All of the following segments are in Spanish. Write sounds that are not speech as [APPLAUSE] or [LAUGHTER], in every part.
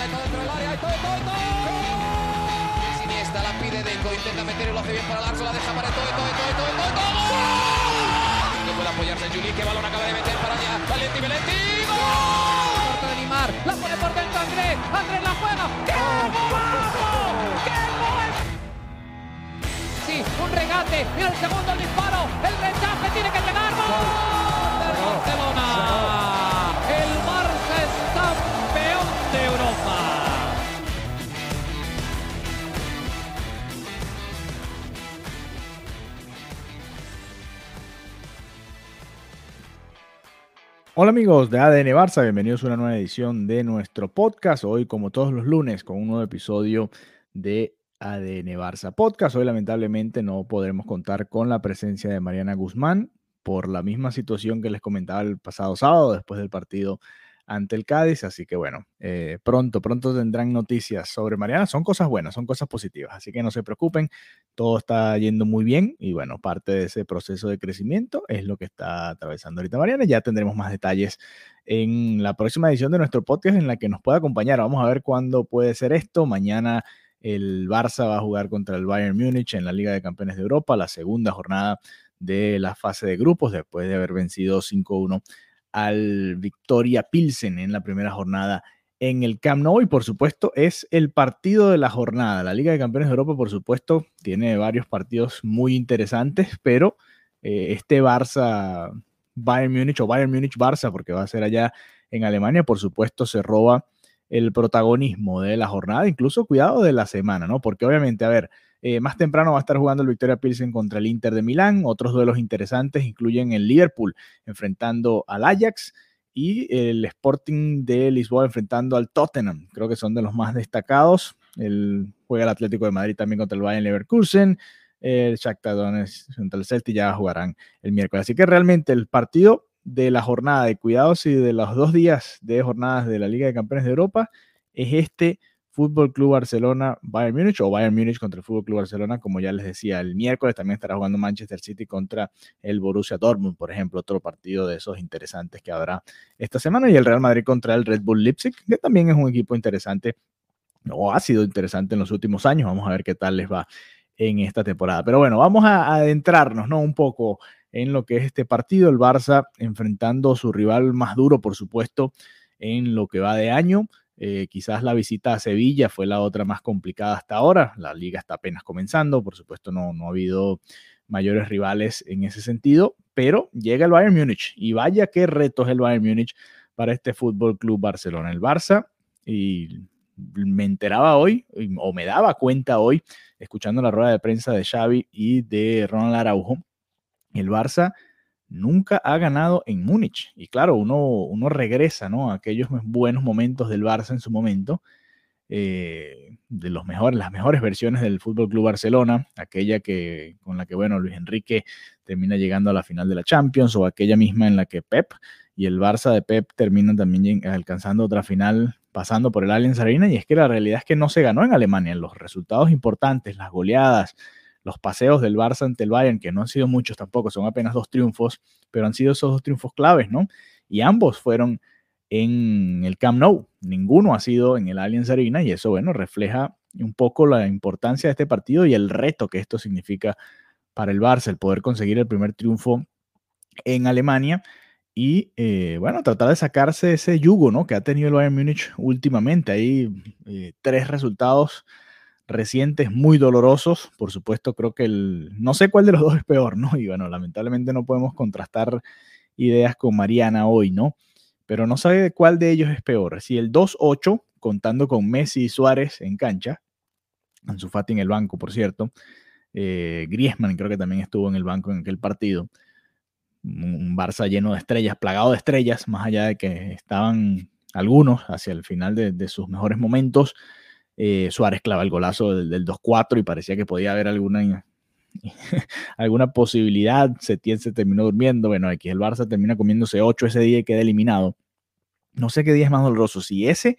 pelota todo dentro del área. Siniestra la pide Deco, intenta meter y lo hace bien para Larso, la deja para todo, todo, todo, todo, todo, todo. No puede apoyarse Juli, que balón acaba de meter para allá. Valenti, Valenti, ¡gol! de Neymar, la pone por dentro Andrés, Andrés la juega. ¡Qué golazo! ¡Qué gol! Sí, un regate, y el segundo el disparo, el rechace tiene que llegar. ¡Gol! Barcelona. Hola amigos de ADN Barça, bienvenidos a una nueva edición de nuestro podcast. Hoy, como todos los lunes, con un nuevo episodio de ADN Barça Podcast. Hoy, lamentablemente, no podremos contar con la presencia de Mariana Guzmán por la misma situación que les comentaba el pasado sábado después del partido ante el Cádiz. Así que bueno, eh, pronto, pronto tendrán noticias sobre Mariana. Son cosas buenas, son cosas positivas. Así que no se preocupen, todo está yendo muy bien y bueno, parte de ese proceso de crecimiento es lo que está atravesando ahorita Mariana. Ya tendremos más detalles en la próxima edición de nuestro podcast en la que nos pueda acompañar. Vamos a ver cuándo puede ser esto. Mañana el Barça va a jugar contra el Bayern Múnich en la Liga de Campeones de Europa, la segunda jornada de la fase de grupos después de haber vencido 5-1 al Victoria Pilsen en la primera jornada en el Camp Nou y por supuesto es el partido de la jornada. La Liga de Campeones de Europa por supuesto tiene varios partidos muy interesantes, pero eh, este Barça Bayern Múnich o Bayern Múnich Barça porque va a ser allá en Alemania por supuesto se roba el protagonismo de la jornada, incluso cuidado de la semana, ¿no? Porque obviamente, a ver, eh, más temprano va a estar jugando el Victoria Pilsen contra el Inter de Milán. Otros duelos interesantes incluyen el Liverpool enfrentando al Ajax y el Sporting de Lisboa enfrentando al Tottenham. Creo que son de los más destacados. El, juega el Atlético de Madrid también contra el Bayern Leverkusen. El Shakhtar Donetsk contra el Celtic ya jugarán el miércoles. Así que realmente el partido de la jornada de cuidados y de los dos días de jornadas de la Liga de Campeones de Europa es este Fútbol Club Barcelona Bayern Múnich o Bayern Múnich contra el Fútbol Club Barcelona, como ya les decía, el miércoles también estará jugando Manchester City contra el Borussia Dortmund, por ejemplo, otro partido de esos interesantes que habrá esta semana y el Real Madrid contra el Red Bull Leipzig, que también es un equipo interesante o ha sido interesante en los últimos años. Vamos a ver qué tal les va en esta temporada. Pero bueno, vamos a adentrarnos, ¿no? Un poco en lo que es este partido. El Barça enfrentando a su rival más duro, por supuesto, en lo que va de año. Eh, quizás la visita a Sevilla fue la otra más complicada hasta ahora. La liga está apenas comenzando, por supuesto no, no ha habido mayores rivales en ese sentido, pero llega el Bayern Múnich y vaya qué reto es el Bayern Múnich para este Fútbol Club Barcelona. El Barça, y me enteraba hoy, o me daba cuenta hoy, escuchando la rueda de prensa de Xavi y de Ronald Araujo, el Barça nunca ha ganado en Múnich. Y claro, uno, uno regresa ¿no? a aquellos buenos momentos del Barça en su momento, eh, de los mejores, las mejores versiones del Fútbol Club Barcelona, aquella que, con la que bueno, Luis Enrique termina llegando a la final de la Champions, o aquella misma en la que Pep y el Barça de Pep terminan también alcanzando otra final pasando por el Allianz Arena. Y es que la realidad es que no se ganó en Alemania. Los resultados importantes, las goleadas, los paseos del Barça ante el Bayern, que no han sido muchos tampoco, son apenas dos triunfos, pero han sido esos dos triunfos claves, ¿no? Y ambos fueron en el Camp Nou, ninguno ha sido en el Allianz Arena y eso, bueno, refleja un poco la importancia de este partido y el reto que esto significa para el Barça, el poder conseguir el primer triunfo en Alemania y, eh, bueno, tratar de sacarse ese yugo, ¿no? Que ha tenido el Bayern Múnich últimamente. Hay eh, tres resultados recientes muy dolorosos. Por supuesto, creo que el, no sé cuál de los dos es peor, ¿no? Y bueno, lamentablemente no podemos contrastar ideas con Mariana hoy, ¿no? Pero no sabe cuál de ellos es peor. Si el 2-8, contando con Messi y Suárez en cancha, Ansu Fati en el banco, por cierto, eh, Griezmann creo que también estuvo en el banco en aquel partido. Un Barça lleno de estrellas, plagado de estrellas, más allá de que estaban algunos hacia el final de, de sus mejores momentos eh, Suárez clava el golazo del, 2-4 y parecía que podía haber alguna, [LAUGHS] alguna posibilidad. Setién se terminó durmiendo. Bueno, aquí el Barça termina comiéndose 8 ese día y queda eliminado. No sé qué día es más doloroso, si ese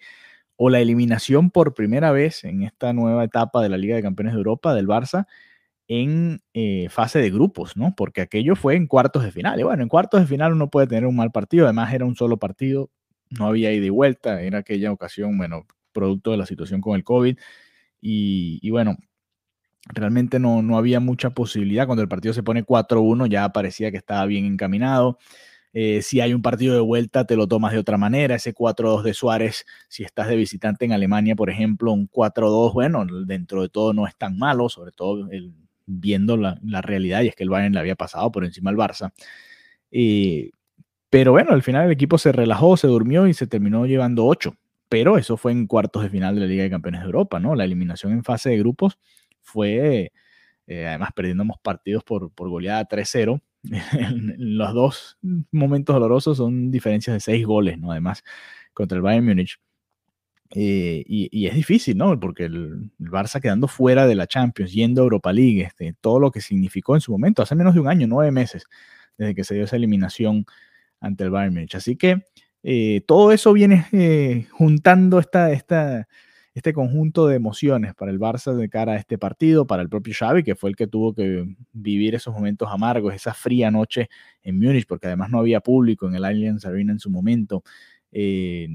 o la eliminación por primera vez en esta nueva etapa de la Liga de Campeones de Europa del Barça en eh, fase de grupos, ¿no? Porque aquello fue en cuartos de final. Y bueno, en cuartos de final uno puede tener un mal partido, además era un solo partido, no había ida y vuelta, en aquella ocasión, bueno, producto de la situación con el COVID. Y, bueno, realmente no, no, había mucha posibilidad. Cuando el partido se pone 4-1 ya parecía que estaba bien encaminado. Eh, si hay un partido de vuelta, te lo tomas de otra manera. Ese 4-2 de Suárez, si estás de visitante en Alemania, por ejemplo, un 4-2, bueno, dentro de todo no es tan malo, sobre todo viendo la, realidad, y es que el Bayern le había pasado por encima al Barça. Eh, pero bueno, al final el equipo se relajó, se durmió y se terminó llevando 8. Pero eso fue en cuartos de final de la Liga de Campeones de Europa, ¿no? La eliminación en fase de grupos fue, eh, además perdiendo partidos por, por goleada 3-0 [LAUGHS] los dos momentos dolorosos son diferencias de seis goles, ¿no? Además, contra el Bayern Múnich. Eh, y, es difícil, ¿no? Porque el, Barça quedando fuera de la Champions, yendo a Europa League, este, todo lo que significó en su momento, hace menos de un año, nueve meses, desde que se dio esa eliminación ante el Bayern Múnich. Así que eh, todo eso viene eh, juntando esta, este conjunto de emociones para el Barça de cara a este partido, para el propio Xavi, que fue el que tuvo que vivir esos momentos amargos, esa fría noche en Múnich, porque además no había público en el Allianz Arena en su momento, eh,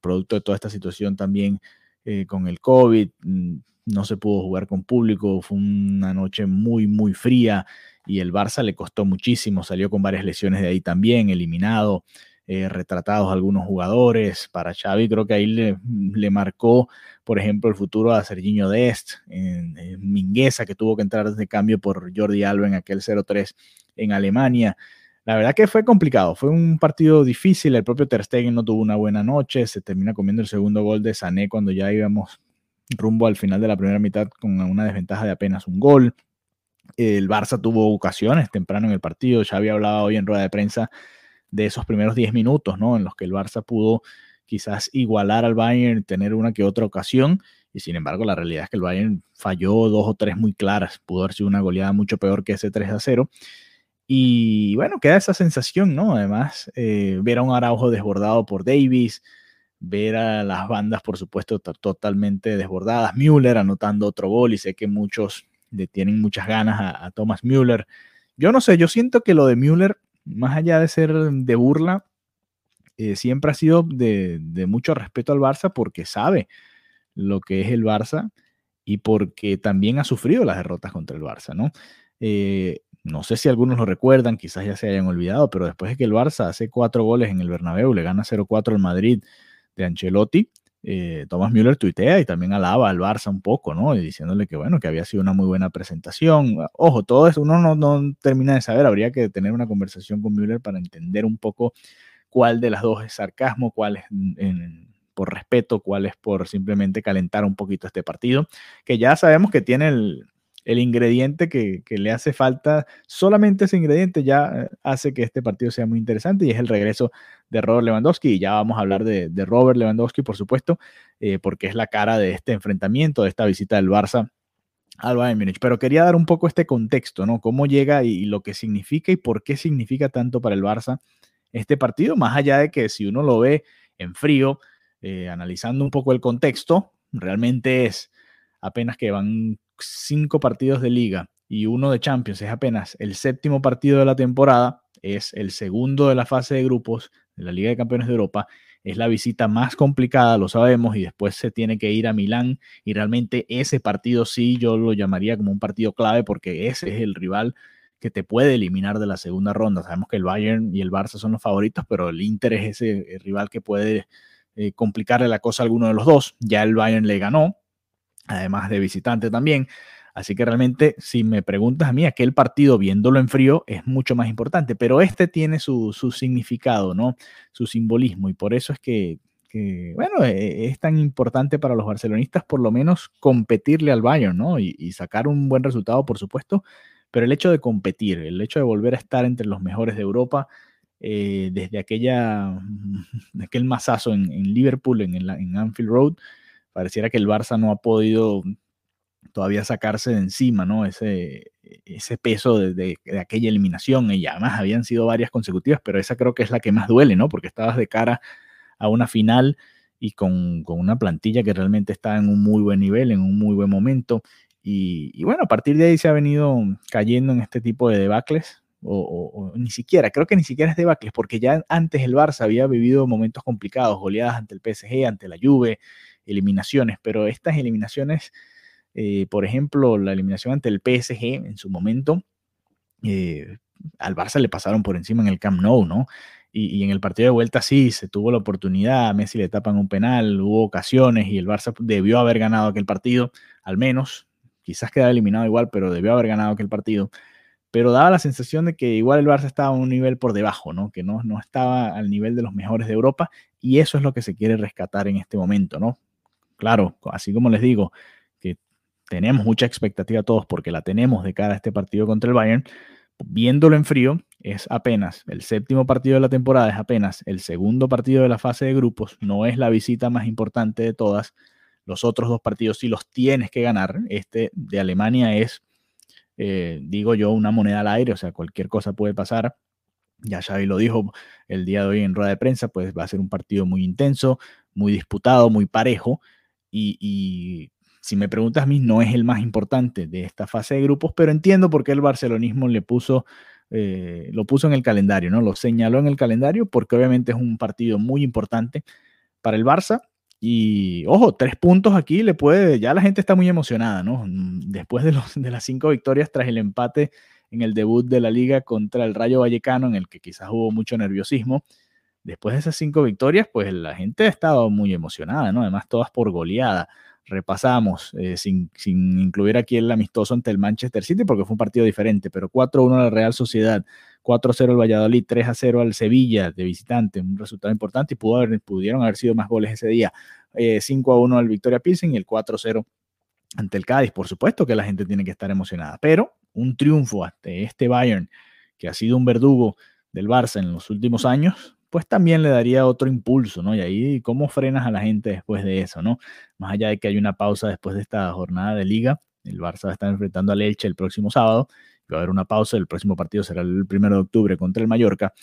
producto de toda esta situación también con el COVID, mm, no se pudo jugar con público, fue una noche muy, muy fría y el Barça le costó muchísimo, salió con varias lesiones de ahí también, eliminado. Eh, retratados algunos jugadores. Para Xavi creo que ahí le, le, marcó, por ejemplo, el futuro a Serginho Dest, en, Mingueza, que tuvo que entrar de cambio por Jordi Alba en aquel 0-3 en Alemania. La verdad que fue complicado, fue un partido difícil, el propio Ter Stegen no tuvo una buena noche, se termina comiendo el segundo gol de Sané cuando ya íbamos rumbo al final de la primera mitad con una desventaja de apenas un gol. El Barça tuvo ocasiones temprano en el partido, ya había hablado hoy en rueda de prensa de esos primeros 10 minutos, ¿no? En los que el Barça pudo quizás igualar al Bayern, tener una que otra ocasión, y sin embargo la realidad es que el Bayern falló dos o tres muy claras, pudo haber sido una goleada mucho peor que ese 3 a 0. Y bueno, queda esa sensación, ¿no? Además, eh, ver a un Araujo desbordado por Davis, ver a las bandas, por supuesto, totalmente desbordadas. Müller anotando otro gol y sé que muchos le tienen muchas ganas a, a Thomas Müller. Yo no sé, yo siento que lo de Müller más allá de ser de burla, eh, siempre ha sido de, mucho respeto al Barça porque sabe lo que es el Barça y porque también ha sufrido las derrotas contra el Barça, ¿no? Eh, no sé si algunos lo recuerdan, quizás ya se hayan olvidado, pero después de que el Barça hace cuatro goles en el Bernabéu, le gana 0-4 al Madrid de Ancelotti, eh, Thomas Müller tuitea y también alaba al Barça un poco, ¿no? Y diciéndole que, bueno, que había sido una muy buena presentación. Ojo, todo eso uno no, termina de saber, habría que tener una conversación con Müller para entender un poco cuál de las dos es sarcasmo, cuál es por respeto, cuál es por simplemente calentar un poquito este partido, que ya sabemos que tiene el, el ingrediente que, le hace falta, solamente ese ingrediente ya hace que este partido sea muy interesante y es el regreso de Robert Lewandowski. Y ya vamos a hablar de, Robert Lewandowski, por supuesto, eh, porque es la cara de este enfrentamiento, de esta visita del Barça al Bayern Múnich. Pero quería dar un poco este contexto, ¿no? Cómo llega y, lo que significa y por qué significa tanto para el Barça este partido, más allá de que si uno lo ve en frío, eh, analizando un poco el contexto, realmente es apenas que van cinco partidos de liga y uno de Champions es apenas el séptimo partido de la temporada, es el segundo de la fase de grupos de la Liga de Campeones de Europa, es la visita más complicada, lo sabemos, y después se tiene que ir a Milán y realmente ese partido sí yo lo llamaría como un partido clave porque ese es el rival que te puede eliminar de la segunda ronda. Sabemos que el Bayern y el Barça son los favoritos, pero el Inter es ese rival que puede eh, complicarle la cosa a alguno de los dos. Ya el Bayern le ganó, además de visitante también. Así que realmente, si me preguntas a mí, aquel partido viéndolo en frío es mucho más importante, pero este tiene su, significado, ¿no? Su simbolismo, y por eso es que, bueno, e, es tan importante para los barcelonistas por lo menos competirle al Bayern, ¿no? Y, sacar un buen resultado, por supuesto, pero el hecho de competir, el hecho de volver a estar entre los mejores de Europa, eh, desde aquella, [LAUGHS] aquel masazo en, Liverpool, en, en Anfield Road, pareciera que el Barça no ha podido todavía sacarse de encima, ¿no? Ese, ese peso de, aquella eliminación. Y además habían sido varias consecutivas, pero esa creo que es la que más duele, ¿no? Porque estabas de cara a una final y con, una plantilla que realmente está en un muy buen nivel, en un muy buen momento. Y, bueno, a partir de ahí se ha venido cayendo en este tipo de debacles. O, o, ni siquiera, creo que ni siquiera es debacles, porque ya antes el Barça había vivido momentos complicados, goleadas ante el PSG, ante la Juve, eliminaciones, pero estas eliminaciones, eh, por ejemplo, la eliminación ante el PSG en su momento, eh, al Barça le pasaron por encima en el Camp Nou, ¿no? Y, en el partido de vuelta sí, se tuvo la oportunidad, a Messi le tapan un penal, hubo ocasiones y el Barça debió haber ganado aquel partido, al menos, quizás queda eliminado igual, pero debió haber ganado aquel partido. Pero daba la sensación de que igual el Barça estaba a un nivel por debajo, ¿no? Que no, no estaba al nivel de los mejores de Europa y eso es lo que se quiere rescatar en este momento, ¿no? Claro, así como les digo, que tenemos mucha expectativa todos porque la tenemos de cara a este partido contra el Bayern, viéndolo en frío, es apenas el séptimo partido de la temporada, es apenas el segundo partido de la fase de grupos, no es la visita más importante de todas. Los otros dos partidos sí los tienes que ganar. Este de Alemania es, eh, digo yo, una moneda al aire, o sea, cualquier cosa puede pasar. Ya Xavi lo dijo el día de hoy en rueda de prensa, pues va a ser un partido muy intenso, muy disputado, muy parejo. Y si me preguntas a mí, no es el más importante de esta fase de grupos, pero entiendo por qué el barcelonismo le puso, eh, lo puso en el calendario, ¿no? Lo señaló en el calendario porque obviamente es un partido muy importante para el Barça. Y ojo, tres puntos aquí le puede, ya la gente está muy emocionada, ¿no? Después de, de las cinco victorias tras el empate en el debut de la liga contra el Rayo Vallecano, en el que quizás hubo mucho nerviosismo. Después de esas cinco victorias, pues la gente ha estado muy emocionada, ¿no? Además, todas por goleada repasamos, eh, sin, incluir aquí el amistoso ante el Manchester City, porque fue un partido diferente, pero 4-1 a la Real Sociedad, 4-0 al Valladolid, 3-0 al Sevilla de visitante, un resultado importante y pudo haber, pudieron haber sido más goles ese día. 5-1 eh, al Victoria Pilsen y el 4-0 ante el Cádiz. Por supuesto que la gente tiene que estar emocionada, pero un triunfo ante este Bayern, que ha sido un verdugo del Barça en los últimos años, pues también le daría otro impulso, ¿no? Y ahí, ¿cómo frenas a la gente después de eso, ¿no? Más allá de que hay una pausa después de esta jornada de liga, el Barça va a estar enfrentando al Elche el próximo sábado, va a haber una pausa, el próximo partido será el primero de octubre contra el Mallorca.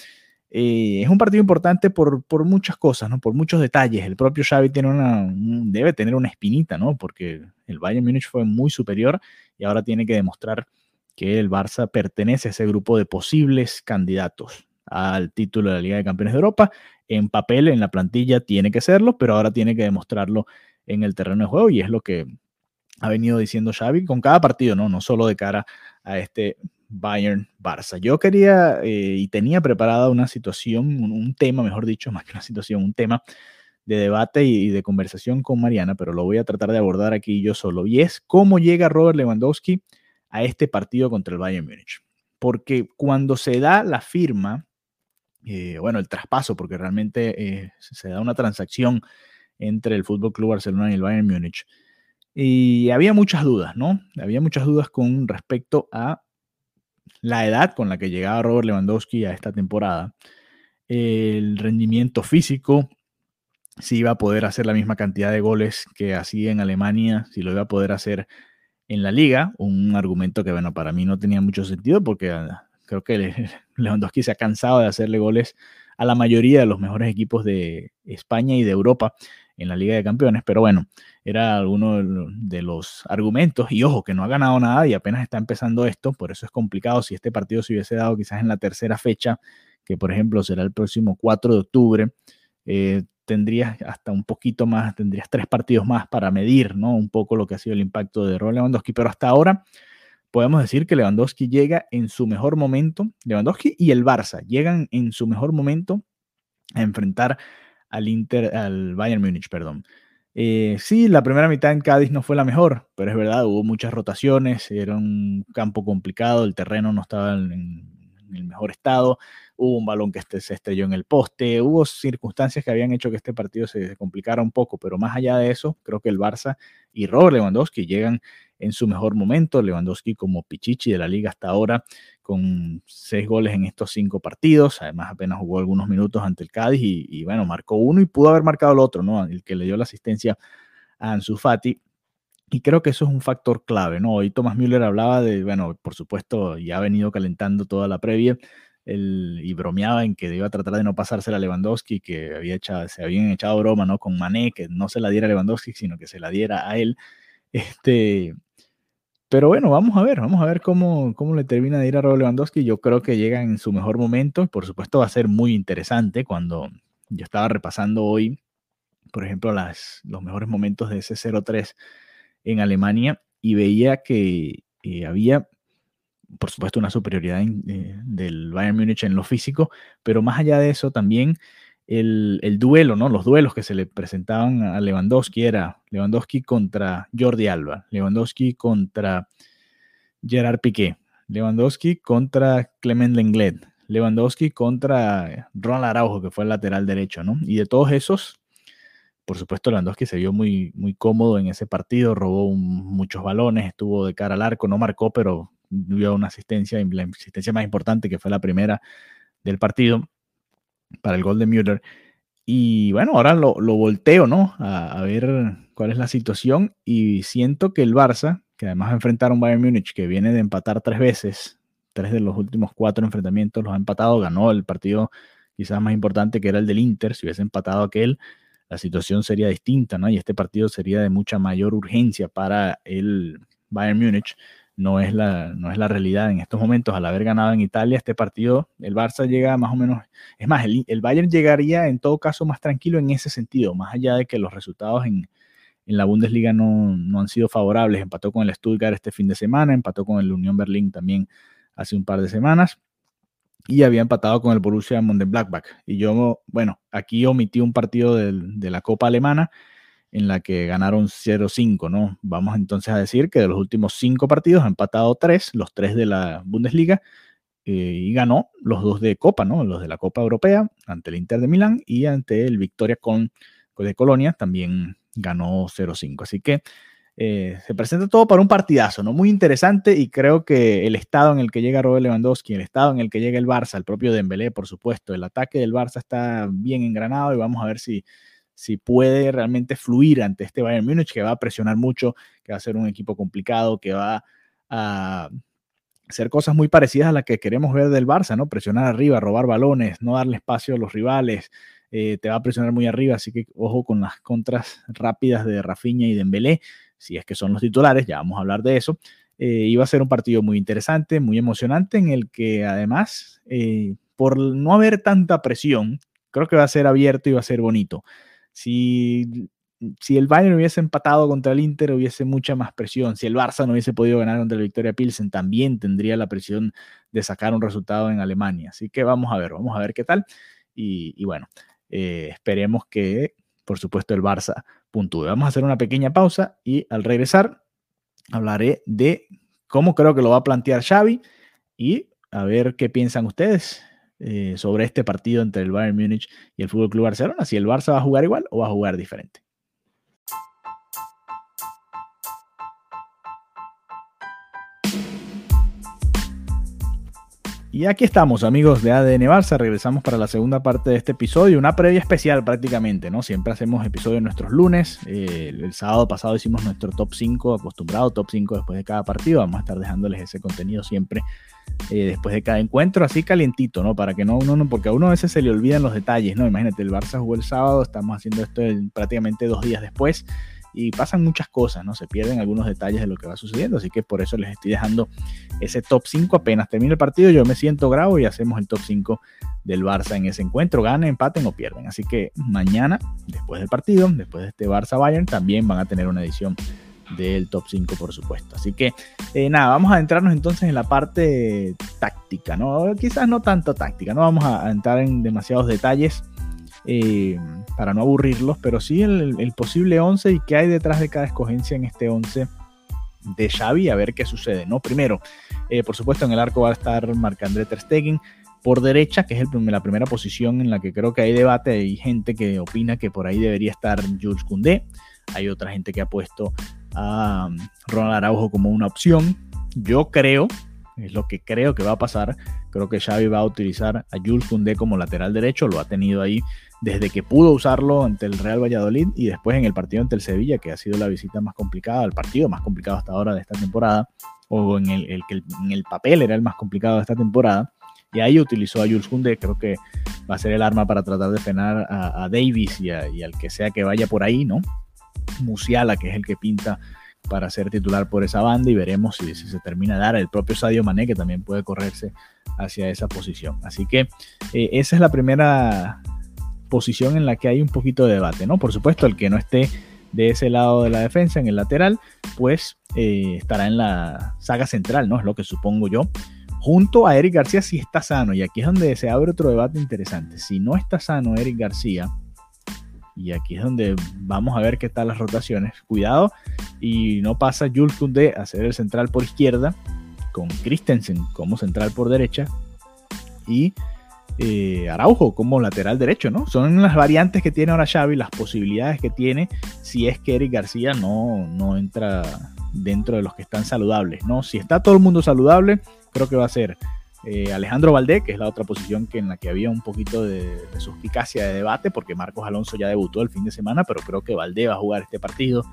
Eh, es un partido importante por, muchas cosas, ¿no? Por muchos detalles. El propio Xavi tiene una, debe tener una espinita, ¿no? Porque el Bayern Múnich fue muy superior y ahora tiene que demostrar que el Barça pertenece a ese grupo de posibles candidatos al título de la Liga de Campeones de Europa. En papel, en la plantilla, tiene que serlo, pero ahora tiene que demostrarlo en el terreno de juego y es lo que ha venido diciendo Xavi con cada partido, ¿no? No solo de cara a este Bayern Barça. Yo quería eh, y tenía preparada una situación, un, tema, mejor dicho, [LAUGHS] más que una situación, un tema de debate y, de conversación con Mariana, pero lo voy a tratar de abordar aquí yo solo. Y es cómo llega Robert Lewandowski a este partido contra el Bayern Múnich. Porque cuando se da la firma eh, bueno, el traspaso, porque realmente eh, se da una transacción entre el Fútbol Club Barcelona y el Bayern Múnich. Y había muchas dudas, ¿no? Había muchas dudas con respecto a la edad con la que llegaba Robert Lewandowski a esta temporada, el rendimiento físico, si iba a poder hacer la misma cantidad de goles que hacía en Alemania, si lo iba a poder hacer en la liga, un argumento que, bueno, para mí no tenía mucho sentido porque ah, Creo que [LAUGHS] Lewandowski se ha cansado de hacerle goles a la mayoría de los mejores equipos de España y de Europa en la Liga de Campeones, pero bueno, era alguno de los argumentos y ojo que no ha ganado nada y apenas está empezando esto, por eso es complicado si este partido se hubiese dado quizás en la tercera fecha, que por ejemplo será el próximo 4 de octubre, eh, tendrías hasta un poquito más, tendrías tres partidos más para medir, ¿no? Un poco lo que ha sido el impacto de Robert Lewandowski, pero hasta ahora podemos decir que Lewandowski llega en su mejor momento, Lewandowski y el Barça llegan en su mejor momento a enfrentar al Inter, al Bayern Múnich, perdón. Eh, sí, la primera mitad en Cádiz no fue la mejor, pero es verdad, hubo muchas rotaciones, era un campo complicado, el terreno no estaba en, el mejor estado, hubo un balón que este, se estrelló en el poste, hubo circunstancias que habían hecho que este partido se complicara un poco, pero más allá de eso, creo que el Barça y Robert Lewandowski llegan en su mejor momento. Lewandowski como Pichichi de la liga hasta ahora, con seis goles en estos cinco partidos. Además, apenas jugó algunos minutos ante el Cádiz y, bueno, marcó uno y pudo haber marcado el otro, ¿no? El que le dio la asistencia a Ansu Fati. Y creo que eso es un factor clave, ¿no? Hoy Thomas Müller hablaba de, bueno, por supuesto, ya ha venido calentando toda la previa el, y bromeaba en que iba a tratar de no pasársela a Lewandowski, que había echado, se habían echado broma, ¿no? Con Mané, que no se la diera a Lewandowski, sino que se la diera a él. Este, pero bueno, vamos a ver, vamos a ver cómo, cómo le termina de ir a Robert Lewandowski. Yo creo que llega en su mejor momento. Por supuesto, va a ser muy interesante cuando yo estaba repasando hoy por ejemplo, las, los mejores momentos de ese 0-3 en Alemania y veía que eh, había, por supuesto, una superioridad eh, del Bayern Múnich en lo físico, pero más allá de eso también el, el, duelo, ¿no? Los duelos que se le presentaban a Lewandowski era Lewandowski contra Jordi Alba, Lewandowski contra Gerard Piqué, Lewandowski contra Clement Lenglet, Lewandowski contra Ronald Araujo, que fue el lateral derecho, ¿no? Y de todos esos, por supuesto, Lewandowski se vio muy, muy cómodo en ese partido, robó muchos balones, estuvo de cara al arco, no marcó, pero dio una asistencia, la asistencia más importante, que fue la primera del partido para el gol de Müller. Y bueno, ahora lo, lo volteo, ¿no? A, ver cuál es la situación. Y siento que el Barça, que además va a enfrentar a un Bayern Múnich que viene de empatar tres veces, tres de los últimos cuatro enfrentamientos los ha empatado, ganó el partido quizás más importante que era el del Inter. Si hubiese empatado aquel, la situación sería distinta, ¿no? Y este partido sería de mucha mayor urgencia para el Bayern Múnich. No es, la, no es la realidad en estos momentos. Al haber ganado en Italia este partido, el Barça llega más o menos, es más, el, el Bayern llegaría en todo caso más tranquilo en ese sentido, más allá de que los resultados en, en la Bundesliga no, no, han sido favorables. Empató con el Stuttgart este fin de semana, empató con el Unión Berlín también hace un par de semanas y había empatado con el Borussia Mönchengladbach. Y yo, bueno, aquí omití un partido de, de la Copa Alemana en la que ganaron 0-5, ¿no? Vamos entonces a decir que de los últimos cinco partidos ha empatado tres, los tres de la Bundesliga, eh, y ganó los dos de Copa, ¿no? Los de la Copa Europea, ante el Inter de Milán y ante el Victoria con, de Colonia, también ganó 0-5. Así que eh, se presenta todo para un partidazo, ¿no? Muy interesante y creo que el estado en el que llega Robert Lewandowski, el estado en el que llega el Barça, el propio Dembélé, por supuesto, el ataque del Barça está bien engranado y vamos a ver si, si puede realmente fluir ante este Bayern Múnich que va a presionar mucho, que va a ser un equipo complicado, que va a hacer cosas muy parecidas a las que queremos ver del Barça, ¿no? Presionar arriba, robar balones, no darle espacio a los rivales, eh, te va a presionar muy arriba, así que ojo con las contras rápidas de Rafinha y Dembélé si es que son los titulares, ya vamos a hablar de eso. Eh, iba a ser un partido muy interesante, muy emocionante, en el que además, eh, por no haber tanta presión, creo que va a ser abierto y va a ser bonito. Si, si el Bayern hubiese empatado contra el Inter, hubiese mucha más presión. Si el Barça no hubiese podido ganar contra la Victoria Pilsen, también tendría la presión de sacar un resultado en Alemania. Así que vamos a ver, vamos a ver qué tal. Y, y bueno, eh, esperemos que, por supuesto, el Barça puntúe. Vamos a hacer una pequeña pausa y al regresar hablaré de cómo creo que lo va a plantear Xavi y a ver qué piensan ustedes eh, sobre este partido entre el Bayern Múnich y el Fútbol Club Barcelona, si el Barça va a jugar igual o va a jugar diferente. Y aquí estamos, amigos de ADN Barça. Regresamos para la segunda parte de este episodio, una previa especial prácticamente, ¿no? Siempre hacemos episodios nuestros lunes. Eh, el sábado pasado hicimos nuestro top 5, acostumbrado top 5 después de cada partido. Vamos a estar dejándoles ese contenido siempre eh, después de cada encuentro, así calientito, ¿no? Para que no uno, no, porque a uno a veces se le olvidan los detalles, ¿no? Imagínate, el Barça jugó el sábado, estamos haciendo esto prácticamente dos días después y pasan muchas cosas, ¿no? Se pierden algunos detalles de lo que va sucediendo, así que por eso les estoy dejando ese top 5 apenas termine el partido, yo me siento grabo y hacemos el top 5 del Barça en ese encuentro, ganen, empaten o pierden. Así que mañana, después del partido, después de este Barça Bayern, también van a tener una edición del top 5, por supuesto. Así que eh, nada, vamos a entrarnos entonces en la parte táctica, ¿no? Quizás no tanto táctica, no vamos a entrar en demasiados detalles eh, para no aburrirlos, pero sí el, posible 11 y qué hay detrás de cada escogencia en este 11 de Xavi, a ver qué sucede, ¿no? Primero, eh, por supuesto, en el arco va a estar Marc-André Ter Stegen, por derecha, que es la primera posición en la que creo que hay debate, hay gente que opina que por ahí debería estar Jules Koundé, hay otra gente que ha puesto a um, Ronald Araujo como una opción. Yo creo, es lo que creo que va a pasar, creo que Xavi va a utilizar a Jules Koundé como lateral derecho, lo ha tenido ahí desde que pudo usarlo ante el Real Valladolid y después en el partido ante el Sevilla, que ha sido la visita más complicada, el partido más complicado hasta ahora de esta temporada, o en el, que en el papel era el más complicado de esta temporada. Y ahí utilizó a Jules Koundé, creo que va a ser el arma para tratar de frenar a, Davis y, al que sea que vaya por ahí, ¿no? Musiala, que es el que pinta para ser titular por esa banda y veremos si, se termina de dar el propio Sadio Mané que también puede correrse hacia esa posición. Así que eh, esa es la primera posición en la que hay un poquito de debate, ¿no? Por supuesto, el que no esté de ese lado de la defensa, en el lateral, pues eh, estará en la saga central, ¿no? Es lo que supongo yo. Junto a Eric García si está sano, y aquí es donde se abre otro debate interesante. Si no está sano Eric García, y aquí es donde vamos a ver qué tal las rotaciones. Cuidado y no pasa Jules a ser el central por izquierda, con Christensen como central por derecha y eh, Araujo como lateral derecho, ¿no? Son las variantes que tiene ahora Xavi, las posibilidades que tiene si es que Eric García no, no entra dentro de los que están saludables, ¿no? Si está todo el mundo saludable, creo que va a ser eh, Alejandro Valdé, que es la otra posición que en la que había un poquito de, suspicacia de debate, porque Marcos Alonso ya debutó el fin de semana, pero creo que Valdé va a jugar este partido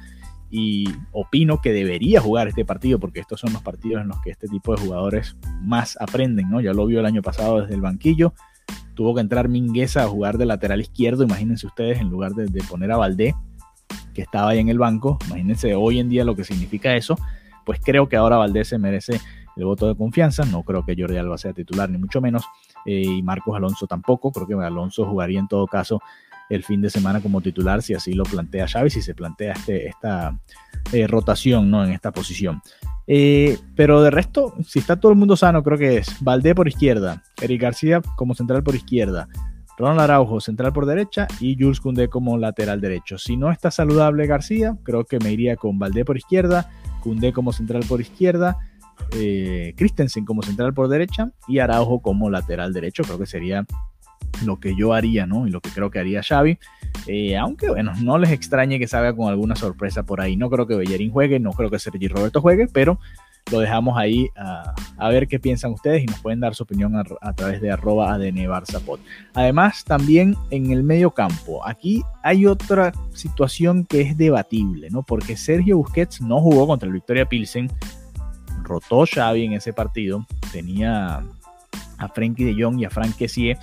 y opino que debería jugar este partido porque estos son los partidos en los que este tipo de jugadores más aprenden, ¿no? Ya lo vio el año pasado desde el banquillo, tuvo que entrar Mingueza a jugar de lateral izquierdo, imagínense ustedes, en lugar de, poner a Valdé, que estaba ahí en el banco, imagínense hoy en día lo que significa eso, pues creo que ahora Valdé se merece el voto de confianza. No creo que Jordi Alba sea titular, ni mucho menos. Eh, y Marcos Alonso tampoco. Creo que Alonso jugaría en todo caso el fin de semana como titular si así lo plantea Xavi, si se plantea este, esta eh, rotación ¿no? en esta posición. Eh, pero de resto, si está todo el mundo sano, creo que es Valdé por izquierda, Eric García como central por izquierda, Ronald Araujo central por derecha y Jules Koundé como lateral derecho. Si no está saludable García, creo que me iría con Valdé por izquierda, Koundé como central por izquierda, eh, Christensen como central por derecha y Araujo como lateral derecho. Creo que sería lo que yo haría, ¿no? Y lo que creo que haría Xavi. Eh, aunque, bueno, no les extrañe que salga con alguna sorpresa por ahí. No creo que Bellerín juegue, no creo que Sergi Roberto juegue, pero lo dejamos ahí a, ver qué piensan ustedes y nos pueden dar su opinión a, través de arroba Además, también en el medio campo, aquí hay otra situación que es debatible, ¿no? Porque Sergio Busquets no jugó contra el Victoria Pilsen rotó Xavi en ese partido. Tenía a Frenkie de Jong y a Frank Kessie,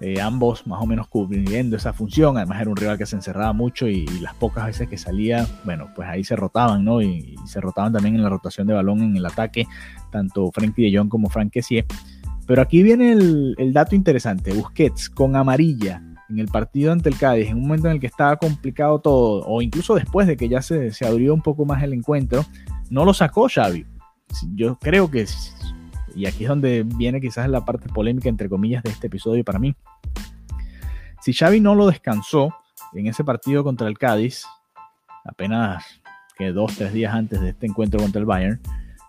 eh, ambos más o menos cubriendo esa función. Además era un rival que se encerraba mucho y, las pocas veces que salía, bueno, pues ahí se rotaban, ¿no? Y, se rotaban también en la rotación de balón en el ataque, tanto Frenkie de Jong como Frank Kessie. Pero aquí viene el, dato interesante. Busquets con amarilla en el partido ante el Cádiz, en un momento en el que estaba complicado todo, o incluso después de que ya se, se abrió un poco más el encuentro, no lo sacó Xavi yo creo que, y aquí es donde viene quizás la parte polémica, entre comillas, de este episodio para mí. Si Xavi no lo descansó en ese partido contra el Cádiz, apenas que dos, tres días antes de este encuentro contra el Bayern,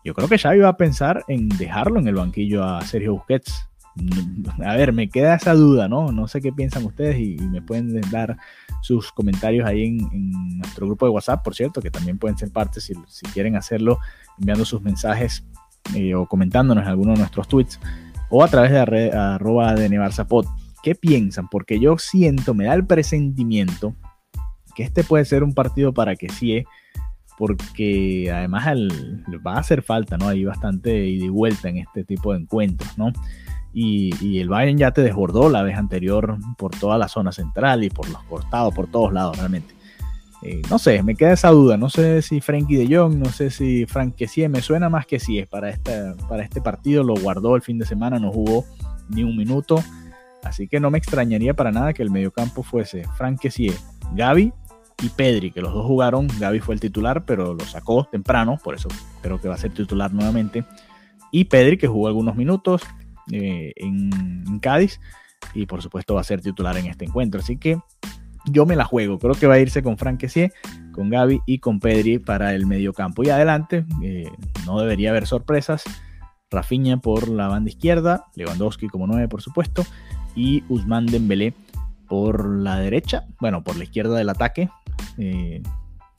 yo creo que Xavi va a pensar en dejarlo en el banquillo a Sergio Busquets. [LAUGHS] A ver, me queda esa duda, ¿no? No sé qué piensan ustedes y, me pueden dar sus comentarios ahí en, nuestro grupo de WhatsApp, por cierto, que también pueden ser parte si, si quieren hacerlo enviando sus mensajes eh, o comentándonos en alguno de nuestros tweets o a través de red, arroba de Nevarsapod. ¿Qué piensan? Porque yo siento, me da el presentimiento que este puede ser un partido para que sí, porque además va a hacer falta, ¿no? Hay bastante ida y vuelta en este tipo de encuentros, ¿no? Y, y, el Bayern ya te desbordó la vez anterior por toda la zona central y por los cortados, por todos lados realmente. Eh, no sé, me queda esa duda. No sé si Frankie de Jong, no sé si Frank me suena más que sí es para, para este partido. Lo guardó el fin de semana, no jugó ni un minuto. Así que no me extrañaría para nada que el mediocampo fuese Frank Gaby y Pedri, que los dos jugaron. Gaby fue el titular, pero lo sacó temprano, por eso creo que va a ser titular nuevamente. Y Pedri, que jugó algunos minutos eh, en Cádiz y por supuesto va a ser titular en este encuentro. Así que yo me la juego. Creo que va a irse con Frank Kessie, con Gaby y con Pedri para el medio campo. Y adelante, eh, no debería haber sorpresas. Rafinha por la banda izquierda, Lewandowski como 9 por supuesto, y Usman Dembélé por la derecha, bueno, por la izquierda del ataque. Eh,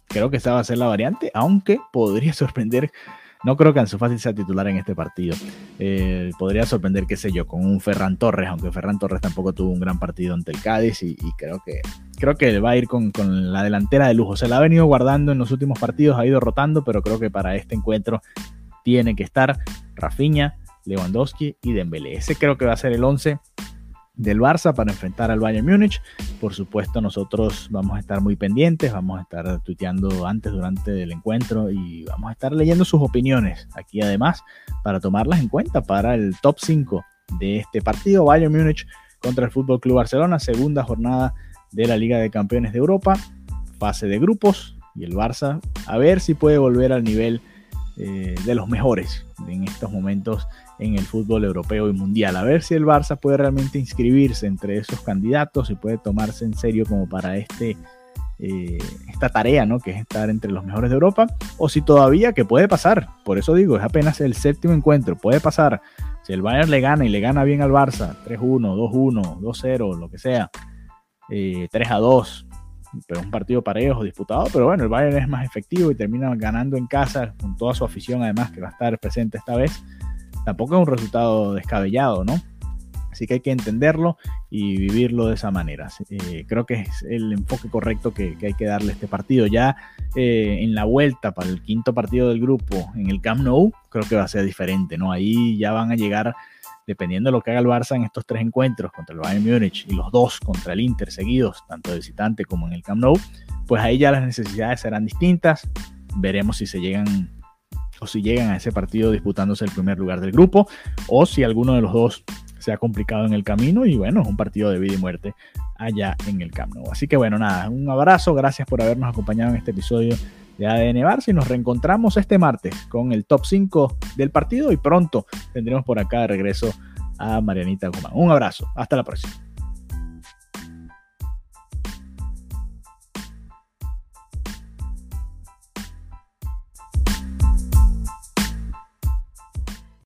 creo que esa va a ser la variante, aunque podría [LAUGHS] sorprender no creo que Ansu Fati sea titular en este partido. Eh, podría sorprender, qué sé yo, con un Ferran Torres, aunque Ferran Torres tampoco tuvo un gran partido ante el Cádiz y, creo que creo que va a ir con, la delantera de lujo. Se la ha venido guardando en los últimos partidos, ha ido rotando, pero creo que para este encuentro tiene que estar Rafinha, Lewandowski y Dembélé. Ese creo que va a ser el 11 del Barça para enfrentar al Bayern Múnich. Por supuesto, nosotros vamos a estar muy pendientes, vamos a estar tuiteando antes, durante el encuentro y vamos a estar leyendo sus opiniones aquí además para tomarlas en cuenta para el top 5 de este partido Bayern Múnich contra el Fútbol Club Barcelona, segunda jornada de la Liga de Campeones de Europa, fase de grupos y el Barça a ver si puede volver al nivel eh, de los mejores en estos momentos en el fútbol europeo y mundial. A ver si el Barça puede realmente inscribirse entre esos candidatos y puede tomarse en serio como para este, eh, esta tarea, ¿no? que es estar entre los mejores de Europa, o si todavía, que puede pasar, por eso digo, es apenas el séptimo encuentro, puede pasar. Si el Bayern le gana y le gana bien al Barça, 3-1, 2-1, 2-0, lo que sea, 3-2, eh, pero un partido parejo, disputado, pero bueno, el Bayern es más efectivo y termina ganando en casa con toda su afición además que va a estar presente esta vez. Tampoco es un resultado descabellado, ¿no? Así que hay que entenderlo y vivirlo de esa manera. Eh, creo que es el enfoque correcto que, hay que darle a este partido. Ya eh, en la vuelta para el quinto partido del grupo en el Camp Nou, creo que va a ser diferente, ¿no? Ahí ya van a llegar dependiendo de lo que haga el Barça en estos tres encuentros contra el Bayern Múnich y los dos contra el Inter seguidos, tanto de visitante como en el Camp Nou, pues ahí ya las necesidades serán distintas. Veremos si se llegan o si llegan a ese partido disputándose el primer lugar del grupo o si alguno de los dos se ha complicado en el camino y bueno, es un partido de vida y muerte allá en el Camp Nou. Así que bueno, nada, un abrazo, gracias por habernos acompañado en este episodio de ADN Barça y nos reencontramos este martes con el top 5 del partido y pronto tendremos por acá de regreso a Marianita Guzmán. Un abrazo, hasta la próxima.